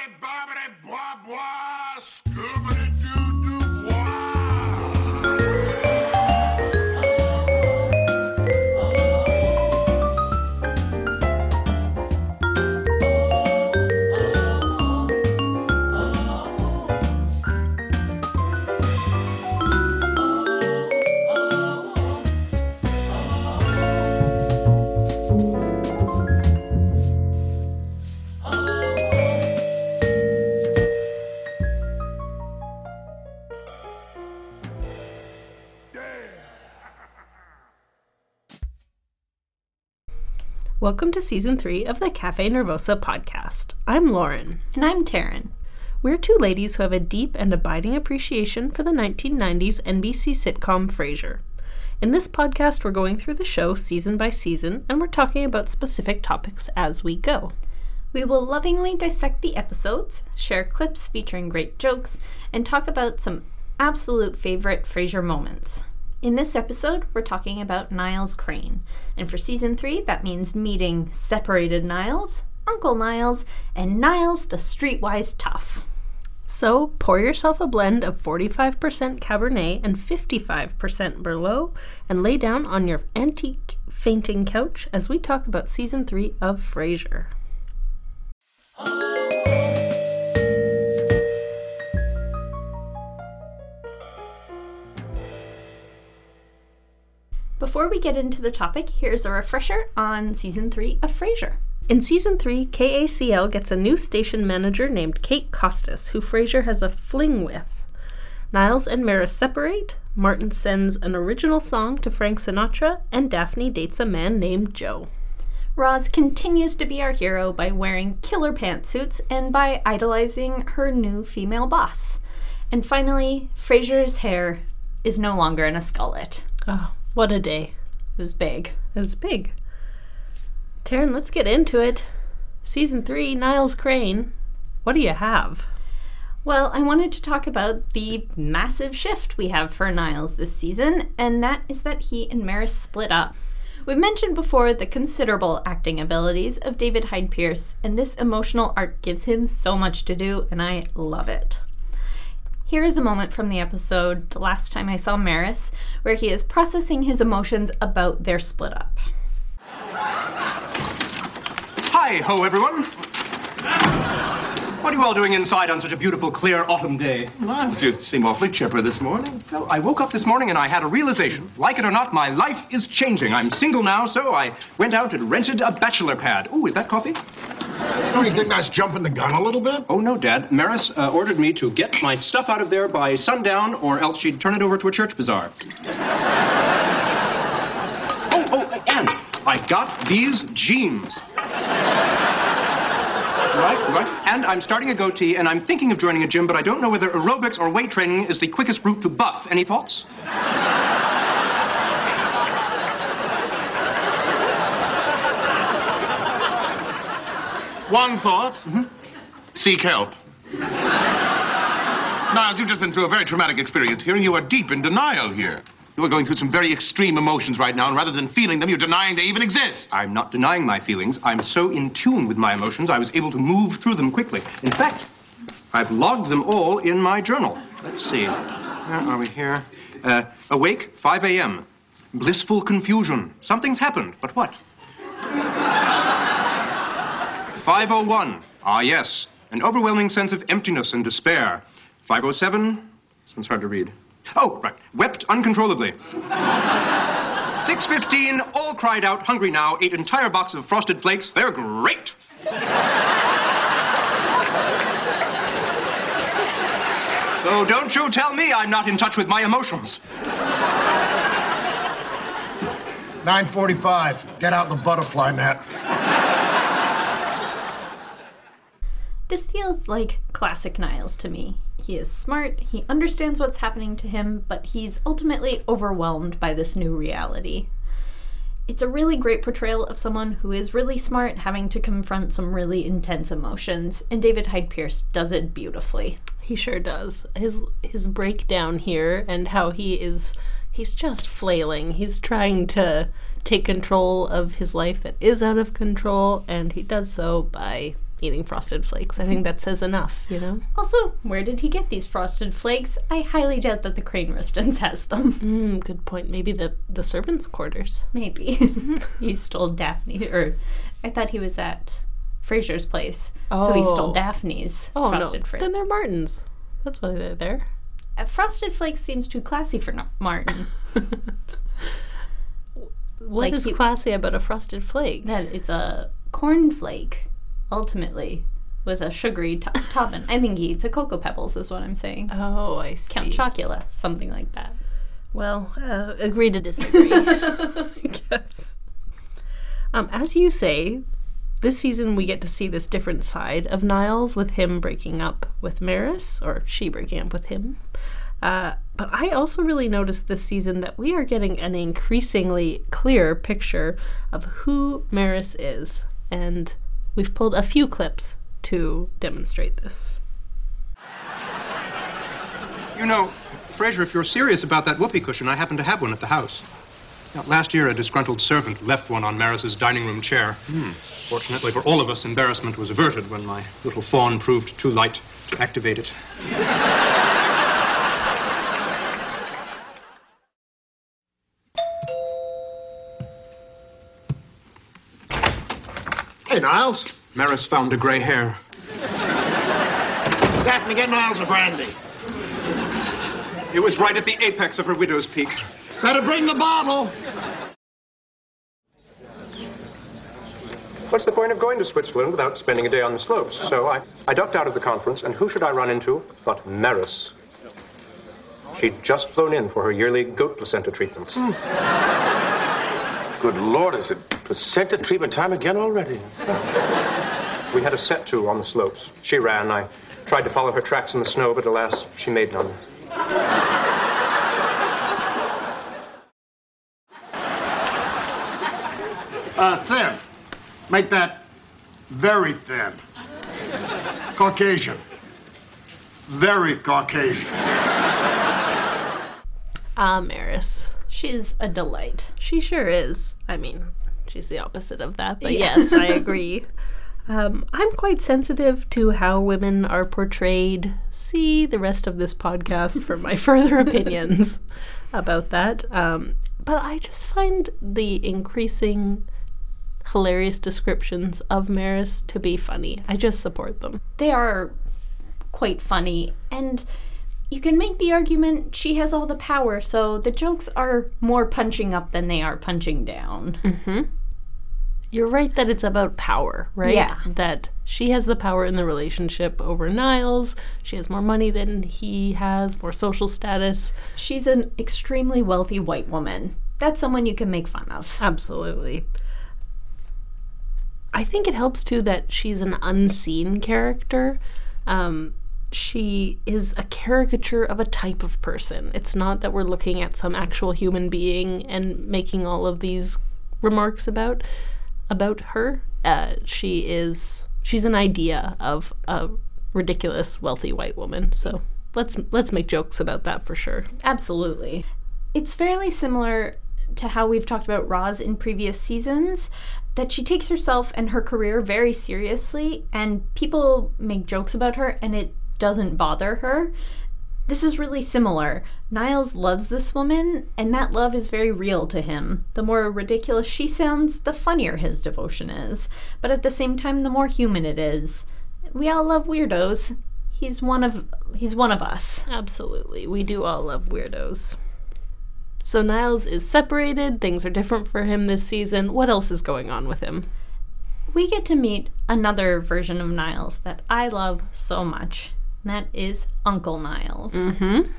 Bobbity, bobbity, blah, Welcome to season three of the Cafe Nervosa podcast. I'm Lauren. And I'm Taryn. We're two ladies who have a deep and abiding appreciation for the 1990s NBC sitcom Frasier. In this podcast, we're going through the show season by season, and we're talking about specific topics as we go. We will lovingly dissect the episodes, share clips featuring great jokes, and talk about some absolute favorite Frasier moments. In this episode, we're talking about Niles Crane. And for season three, that means meeting separated Niles, Uncle Niles, and Niles the streetwise tough. So pour yourself a blend of 45% Cabernet and 55% Merlot and lay down on your antique fainting couch as we talk about season three of Frasier. Before we get into the topic, here's a refresher on season three of Frasier. In season three, KACL gets a new station manager named Kate Costas, who Frasier has a fling with. Niles and Maris separate, Martin sends an original song to Frank Sinatra, and Daphne dates a man named Joe. Roz continues to be our hero by wearing killer pantsuits and by idolizing her new female boss. And finally, Frasier's hair is no longer in a skullet. Oh, what a day. It was big. It was big. Taryn, let's get into it. Season three, Niles Crane. What do you have? Well, I wanted to talk about the massive shift we have for Niles this season, and that is that he and Maris split up. We've mentioned before the considerable acting abilities of David Hyde Pierce, and this emotional arc gives him so much to do, and I love it. Here is a moment from the episode The Last Time I Saw Maris, where he is processing his emotions about their split up. Hi ho, everyone. What are you all doing inside on such a beautiful, clear autumn day? Niles, you seem awfully chipper this morning. Well, I woke up this morning and I had a realization. Like it or not, my life is changing. I'm single now, so I went out and rented a bachelor pad. Ooh, is that coffee? Don't you think that's jumping the gun a little bit? Oh, no, Dad. Maris uh, ordered me to get my stuff out of there by sundown, or else she'd turn it over to a church bazaar. oh, oh, and I got these jeans. Right, right. And I'm starting a goatee, and I'm thinking of joining a gym, but I don't know whether aerobics or weight training is the quickest route to buff. Any thoughts? One thought. Seek help. Niles, you've just been through a very traumatic experience here, and you are deep in denial here. You are going through some very extreme emotions right now, and rather than feeling them, you're denying they even exist. I'm not denying my feelings. I'm so in tune with my emotions, I was able to move through them quickly. In fact, I've logged them all in my journal. Let's see. Where are we here? Uh, awake, 5 a.m. Blissful confusion. Something's happened, but what? 501. Ah, yes. An overwhelming sense of emptiness and despair. 507. This one's hard to read. Oh, right. Wept uncontrollably. 615. All cried out, hungry now. Ate entire box of frosted flakes. They're great. So don't you tell me I'm not in touch with my emotions. 945. Get out the butterfly net. This feels like classic Niles to me. He is smart, he understands what's happening to him, but he's ultimately overwhelmed by this new reality. It's a really great portrayal of someone who is really smart having to confront some really intense emotions, and David Hyde Pierce does it beautifully. He sure does. His his breakdown here and how he is he's just flailing. He's trying to take control of his life that is out of control and he does so by eating frosted flakes. I think that says enough, you know? Also, where did he get these frosted flakes? I highly doubt that the Crane Residence has them. Mm, good point. Maybe the, the servants' quarters. Maybe. he stole Daphne, or I thought he was at Frasier's place. Oh. So he stole Oh. Daphne's Oh, frosted no. flakes. Then they're Martin's. That's why they're there. Uh, Frosted Flakes seems too classy for no- Martin. What is Like he- classy about a frosted flake? that it's a cornflake, ultimately, with a sugary to- topping. I think he eats a Cocoa Pebbles, is what I'm saying. Oh, I see. Count Chocula, something like that. Well, uh, agree to disagree. I guess. Um, as you say, this season we get to see this different side of Niles with him breaking up with Maris, or she breaking up with him. Uh, but I also really noticed this season that we are getting an increasingly clear picture of who Maris is, and we've pulled a few clips to demonstrate this. You know, Frasier, if you're serious about that whoopee cushion, I happen to have one at the house. Now, last year, a disgruntled servant left one on Maris's dining room chair. Hmm. Fortunately for all of us, embarrassment was averted when my little fawn proved too light to activate it. Niles. Maris found a gray hair. Daphne, get Niles a brandy. It was right at the apex of her widow's peak. Better bring the bottle. What's the point of going to Switzerland without spending a day on the slopes? So I, I ducked out of the conference, and who should I run into but Maris? She'd just flown in for her yearly goat placenta treatments. Hmm. Good Lord, is it placenta treatment time again already? We had a set to on the slopes. She ran. I tried to follow her tracks in the snow, but alas, she made none. Uh, thin. Make that very thin. Caucasian. Very Caucasian. Ah, Maris. She's a delight. She sure is. I mean, she's the opposite of that, but Yeah. yes, I agree. Um, I'm quite sensitive to how women are portrayed. See the rest of this podcast for my further opinions about that. Um, but I just find the increasing hilarious descriptions of Maris to be funny. I just support them. They are quite funny, and you can make the argument she has all the power, so the jokes are more punching up than they are punching down. You're right that it's about power, right? Yeah. That she has the power in the relationship over Niles. She has more money than he has, more social status. She's an extremely wealthy white woman. That's someone you can make fun of. Absolutely. I think it helps too that she's an unseen character. Um, she is a caricature of a type of person. It's not that we're looking at some actual human being and making all of these remarks about about her. Uh, she is she's an idea of a ridiculous wealthy white woman. So let's let's make jokes about that for sure. Absolutely. It's fairly similar to how we've talked about Roz in previous seasons, that she takes herself and her career very seriously, and people make jokes about her, and it doesn't bother her. This is really similar. Niles loves this woman, and that love is very real to him. The more ridiculous she sounds, the funnier his devotion is. But at the same time, the more human it is. We all love weirdos. He's one of he's one of us. Absolutely. We do all love weirdos. So Niles is separated. Things are different for him this season. What else is going on with him? we get to meet another version of Niles that I love so much. And that is Uncle Niles. Mm-hmm.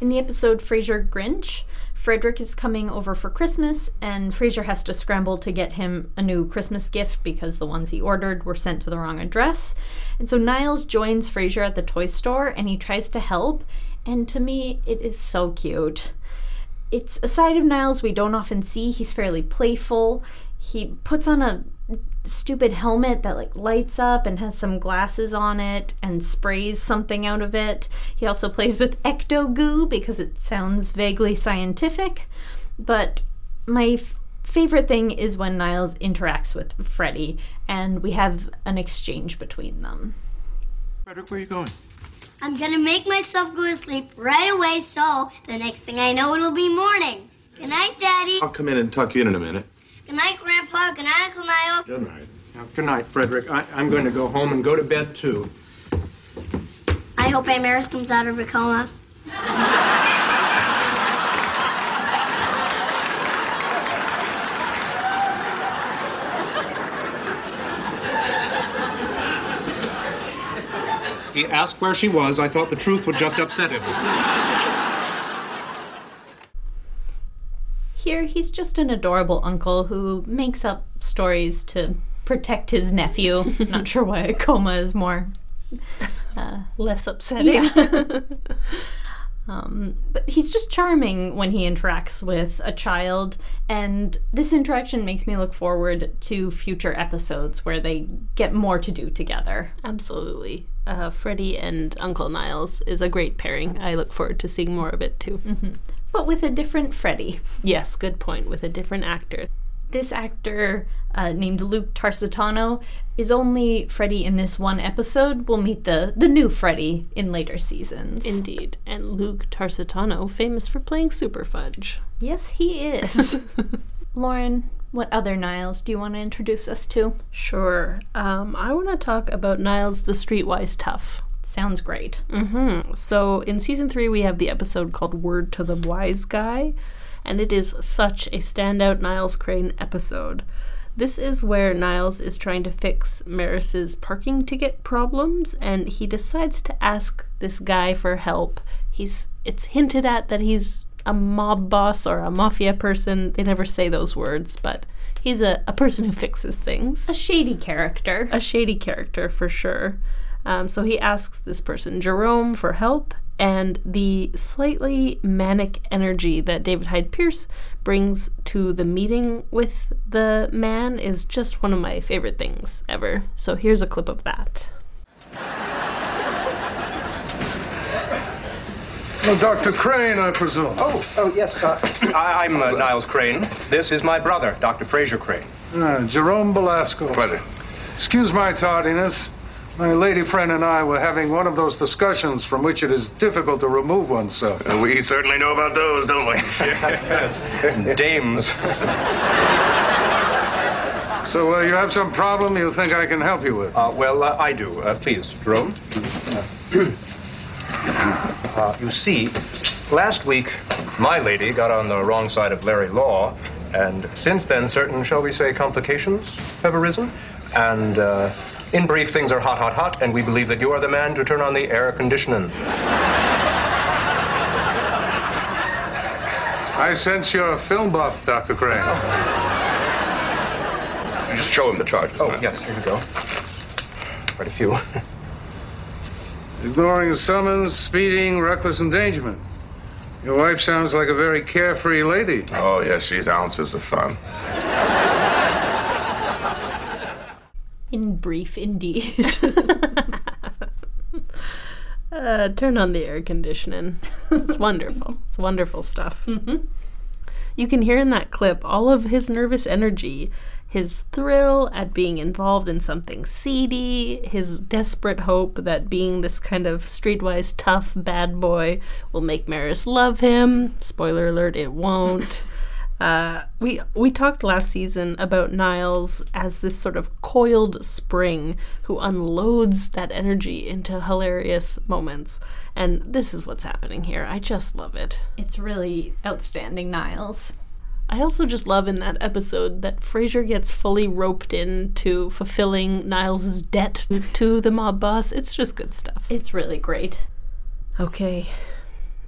In the episode Frasier Grinch, Frederick is coming over for Christmas, and Frasier has to scramble to get him a new Christmas gift because the ones he ordered were sent to the wrong address. And so Niles joins Frasier at the toy store and he tries to help. And to me, it is so cute it's a side of Niles we don't often see. He's fairly playful. He puts on a stupid helmet that like lights up and has some glasses on it and sprays something out of it. He also plays with ecto goo because it sounds vaguely scientific. But my f- favorite thing is when Niles interacts with Freddie and we have an exchange between them. Frederick, where are you going? I'm gonna make myself go to sleep right away so the next thing I know it'll be morning. Good night, Daddy. I'll come in and tuck you in in a minute. Good night, Grandpa. Good night, Uncle Niles. Good night. Now, good night, Frederick. I, I'm going to go home and go to bed, too. I hope Aunt Maris comes out of her coma. He asked where she was. I thought the truth would just upset him. Here, he's just an adorable uncle who makes up stories to protect his nephew. Not sure why a coma is more. Less upsetting. Um, but he's just charming when he interacts with a child, and this interaction makes me look forward to future episodes where they get more to do together. Absolutely. Uh, Freddie and Uncle Niles is a great pairing. I look forward to seeing more of it too. But with a different Freddy. Yes, good point. With a different actor. This actor, uh, named Luke Tarsitano, is only Freddy in this one episode. We'll meet the, the new Freddy in later seasons. Indeed. And Luke Tarsitano, famous for playing Super Fudge. yes, he is. Lauren, what other Niles do you want to introduce us to? Sure. Um, I want to talk about Niles the Streetwise Tough. Sounds great. Mm-hmm. So in season three, we have the episode called Word to the Wise Guy, and it is such a standout Niles Crane episode. This is where Niles is trying to fix Maris's parking ticket problems, and he decides to ask this guy for help. He's it's hinted at that he's a mob boss or a mafia person. They never say those words, but he's a, a person who fixes things A shady character. a shady character for sure. Um, so he asks this person, Jerome, for help, and the slightly manic energy that David Hyde Pierce brings to the meeting with the man is just one of my favorite things ever. So here's a clip of that. Well, Dr. Crane, I presume. Oh, oh yes. Uh, I, I'm uh, Niles Crane. This is my brother, Dr. Frasier Crane. Uh, Jerome Belasco. Pleasure. Excuse my tardiness. My lady friend and I were having one of those discussions from which it is difficult to remove oneself. Uh, we certainly know about those, don't we? Yes. Dames. So uh, you have some problem you think I can help you with? Uh, well, uh, I do. Uh, please, Jerome. Uh, you see, last week, my lady got on the wrong side of Larry Law, and since then, certain, shall we say, complications have arisen. And uh, in brief, things are hot, hot, hot, and we believe that you are the man to turn on the air conditioning. I sense you're a film buff, Dr. Crane. Just show him the charges. Oh, Niles. yes, here you go. Quite a few. Ignoring summons, speeding, reckless endangerment. Your wife sounds like a very carefree lady. Oh, yes, she's ounces of fun. In brief, indeed. Uh, turn on the air conditioning. it's wonderful. It's wonderful stuff. You can hear in that clip all of his nervous energy, his thrill at being involved in something seedy, his desperate hope that being this kind of streetwise tough bad boy will make Maris love him. Spoiler alert, it won't. Uh, we we talked last season about Niles as this sort of coiled spring who unloads that energy into hilarious moments, and this is what's happening here. I just love it. it's really outstanding, Niles. I also just love in that episode that Frasier gets fully roped into fulfilling Niles's debt to the mob boss. It's just good stuff. It's really great. Okay,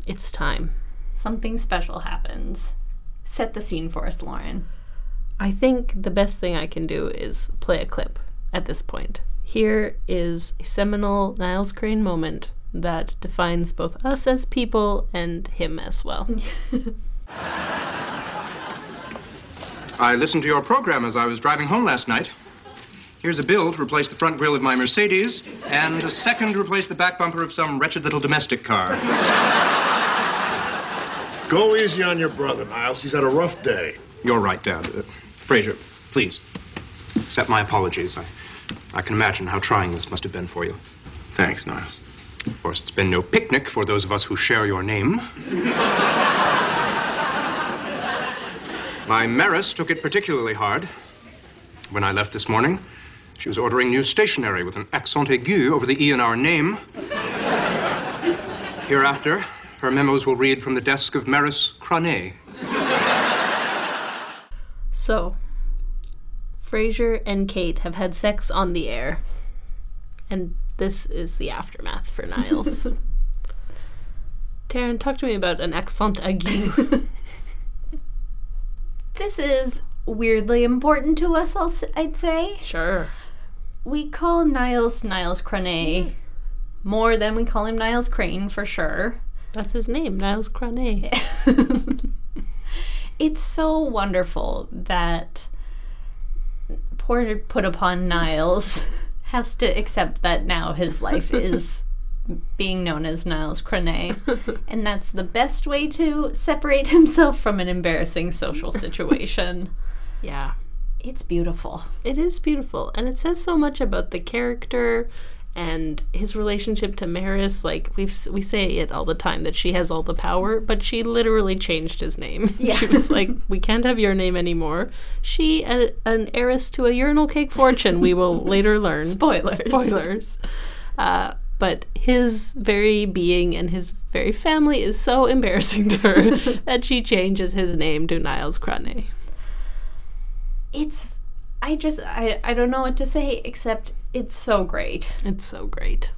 it's time. Something special happens. Set the scene for us, Lauren. I think the best thing I can do is play a clip at this point. Here is a seminal Niles Crane moment that defines both us as people and him as well. I listened to your program as I was driving home last night. Here's a bill to replace the front grille of my Mercedes, and a second to replace the back bumper of some wretched little domestic car. Go easy on your brother, Niles. He's had a rough day. You're right, Dad. Uh, Frasier, please accept my apologies. I, I can imagine how trying this must have been for you. Thanks, Niles. Of course, it's been no picnic for those of us who share your name. My Maris took it particularly hard. When I left this morning, she was ordering new stationery with an accent aigu over the E in our name. Hereafter, her memos will read from the desk of Maris Crané. So, Frasier and Kate have had sex on the air. And this is the aftermath for Niles. Taryn, talk to me about an accent aigu. This is weirdly important to us, I'll, s- I'd say. sure. We call Niles Niles Crané mm. more than we call him Niles Crane, for sure. That's his name, Niles Crané. It's so wonderful that poor put upon Niles has to accept that now his life is being known as Niles Crané. and that's the best way to separate himself from an embarrassing social situation. Yeah. It's beautiful. It is beautiful, and it says so much about the character and his relationship to Maris. Like we we say it all the time that she has all the power, but she literally changed his name. Yeah. she was like, "We can't have your name anymore." She, a, an heiress to a urinal cake fortune. We will later learn. Spoilers. Spoilers. Uh, but his very being and his very family is so embarrassing to her that she changes his name to Niles Crané. It's I just I, I don't know what to say except it's so great. It's so great.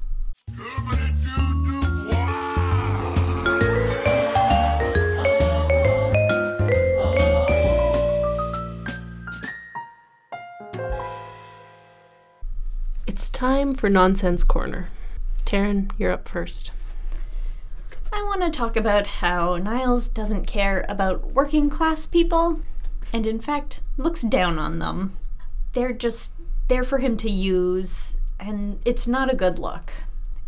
It's time for Nonsense Corner. Taryn, you're up first. I want to talk about how Niles doesn't care about working class people and, in fact, looks down on them. They're just there for him to use, and it's not a good look.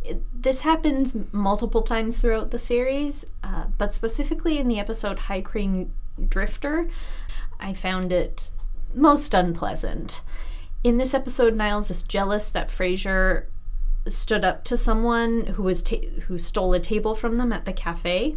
It, this happens multiple times throughout the series, uh, but specifically in the episode High Crane Drifter, I found it most unpleasant. In this episode, Niles is jealous that Frasier stood up to someone who was ta- who stole a table from them at the cafe.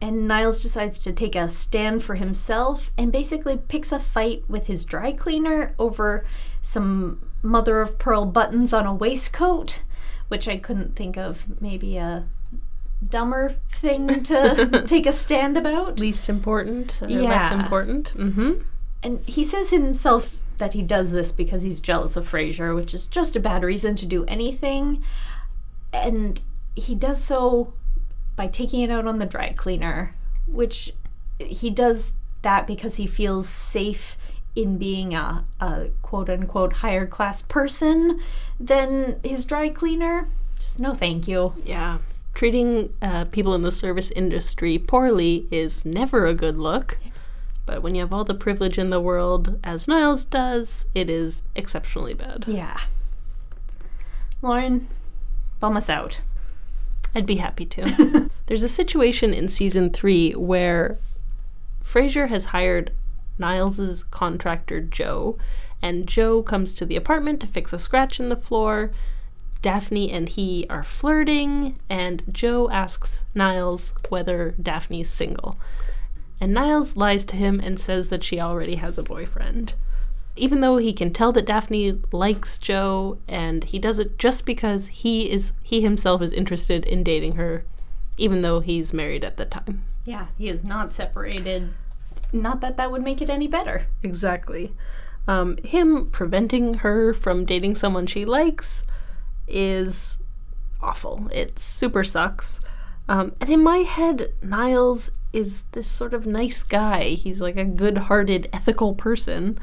And Niles decides to take a stand for himself and basically picks a fight with his dry cleaner over some mother of pearl buttons on a waistcoat, which I couldn't think of maybe a dumber thing to take a stand about. Least important, or less important. Mm-hmm. And he says himself that he does this because he's jealous of Frasier, which is just a bad reason to do anything. And he does so by taking it out on the dry cleaner, which he does that because he feels safe in being a, a quote unquote higher class person than his dry cleaner. Just no thank you. Yeah. Treating uh, people in the service industry poorly is never a good look. But when you have all the privilege in the world, as Niles does, it is exceptionally bad. Yeah. Lauren, bum us out. I'd be happy to. There's a situation in season three where Frasier has hired Niles's contractor Joe, and Joe comes to the apartment to fix a scratch in the floor. Daphne and he are flirting, and Joe asks Niles whether Daphne's single. And Niles lies to him and says that she already has a boyfriend. Even though he can tell that Daphne likes Joe, and he does it just because he is he himself is interested in dating her, even though he's married at the time. Yeah, he is not separated. Not that that would make it any better. Exactly. Um, him preventing her from dating someone she likes is awful. It super sucks. Um, and in my head, Niles is this sort of nice guy. He's like a good hearted, ethical person.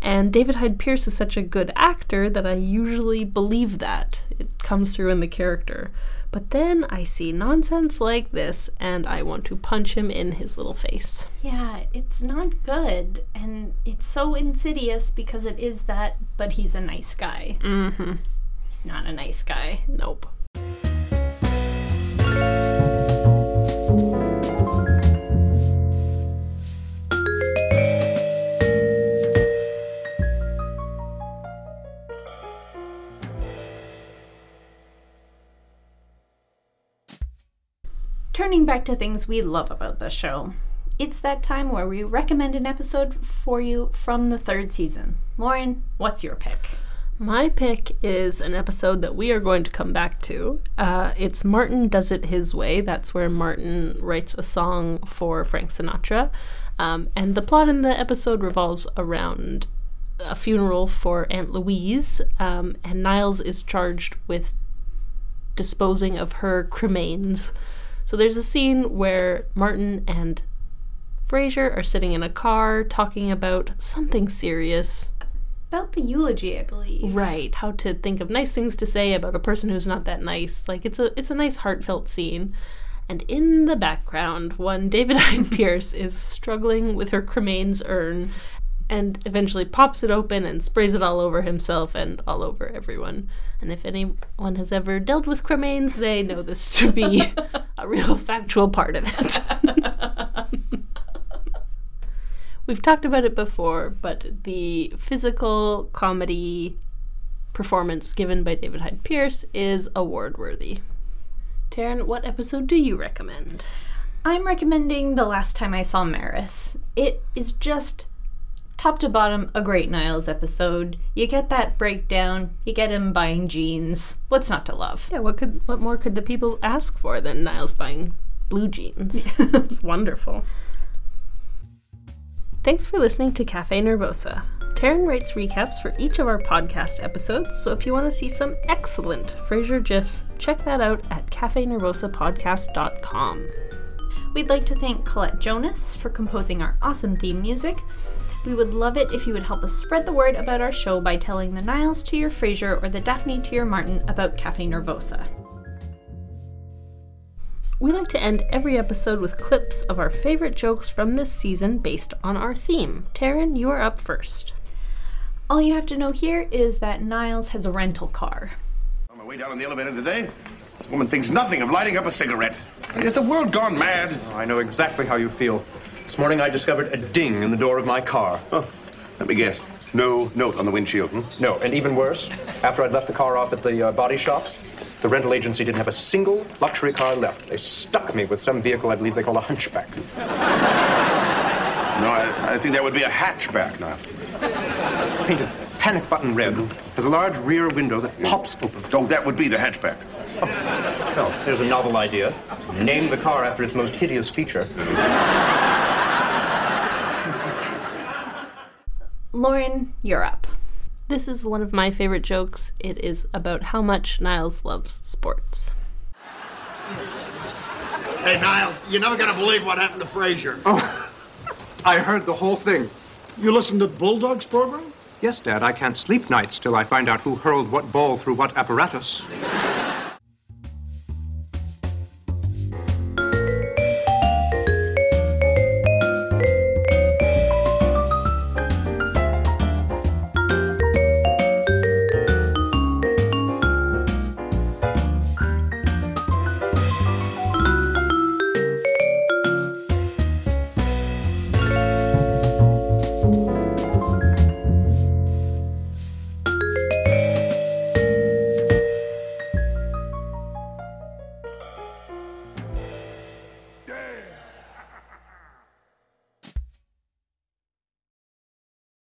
And David Hyde Pierce is such a good actor that I usually believe that. It comes through in the character. But then I see nonsense like this and I want to punch him in his little face. Yeah, it's not good. And it's so insidious because it is that, but he's a nice guy. Mm-hmm. He's not a nice guy. Nope. Turning back to things we love about the show. It's that time where we recommend an episode for you from the third season. Lauren, what's your pick? My pick is an episode that we are going to come back to. Uh, it's Martin Does It His Way. That's where Martin writes a song for Frank Sinatra. Um, and the plot in the episode revolves around a funeral for Aunt Louise, um, and Niles is charged with disposing of her cremains. So there's a scene where Martin and Frasier are sitting in a car talking about something serious. About the eulogy, I believe. Right, how to think of nice things to say about a person who's not that nice. Like it's a it's a nice heartfelt scene. And in the background, one David Hyde Pierce is struggling with her cremains urn and eventually pops it open and sprays it all over himself and all over everyone. And if anyone has ever dealt with cremains, they know this to be a real factual part of it. We've talked about it before, but the physical comedy performance given by David Hyde Pierce is award worthy. Taryn, what episode do you recommend? I'm recommending The Last Time I Saw Maris. It is just top to bottom a great Niles episode. You get that breakdown, you get him buying jeans. What's not to love? Yeah, what could what more could the people ask for than Niles buying blue jeans? it's wonderful. Thanks for listening to Cafe Nervosa. Taryn writes recaps for each of our podcast episodes, so if you want to see some excellent Frasier GIFs, check that out at cafenervosapodcast.com. We'd like to thank Colette Jonas for composing our awesome theme music. We would love it if you would help us spread the word about our show by telling the Niles to your Frasier or the Daphne to your Martin about Cafe Nervosa. We like to end every episode with clips of our favorite jokes from this season based on our theme. Taryn, you are up first. All you have to know here is that Niles has a rental car. On my way down in the elevator today, this woman thinks nothing of lighting up a cigarette. Is the world gone mad? Oh, I know exactly how you feel. This morning I discovered a ding in the door of my car. Oh, let me guess. No note on the windshield. Hmm? No, and even worse, after I'd left the car off at the uh, body shop, the rental agency didn't have a single luxury car left. They stuck me with some vehicle I believe they call a hunchback. No, I, I think that would be a hatchback now. Painted panic button red. Has a large rear window that pops open. Oh, that would be the hatchback. No, there's a novel idea. Name the car after its most hideous feature. Lauren, you're up. This is one of my favorite jokes. It is about how much Niles loves sports. Hey, Niles, you're never gonna believe what happened to Frasier. Oh, I heard the whole thing. You listened to Bulldog's program? Yes, Dad, I can't sleep nights till I find out who hurled what ball through what apparatus.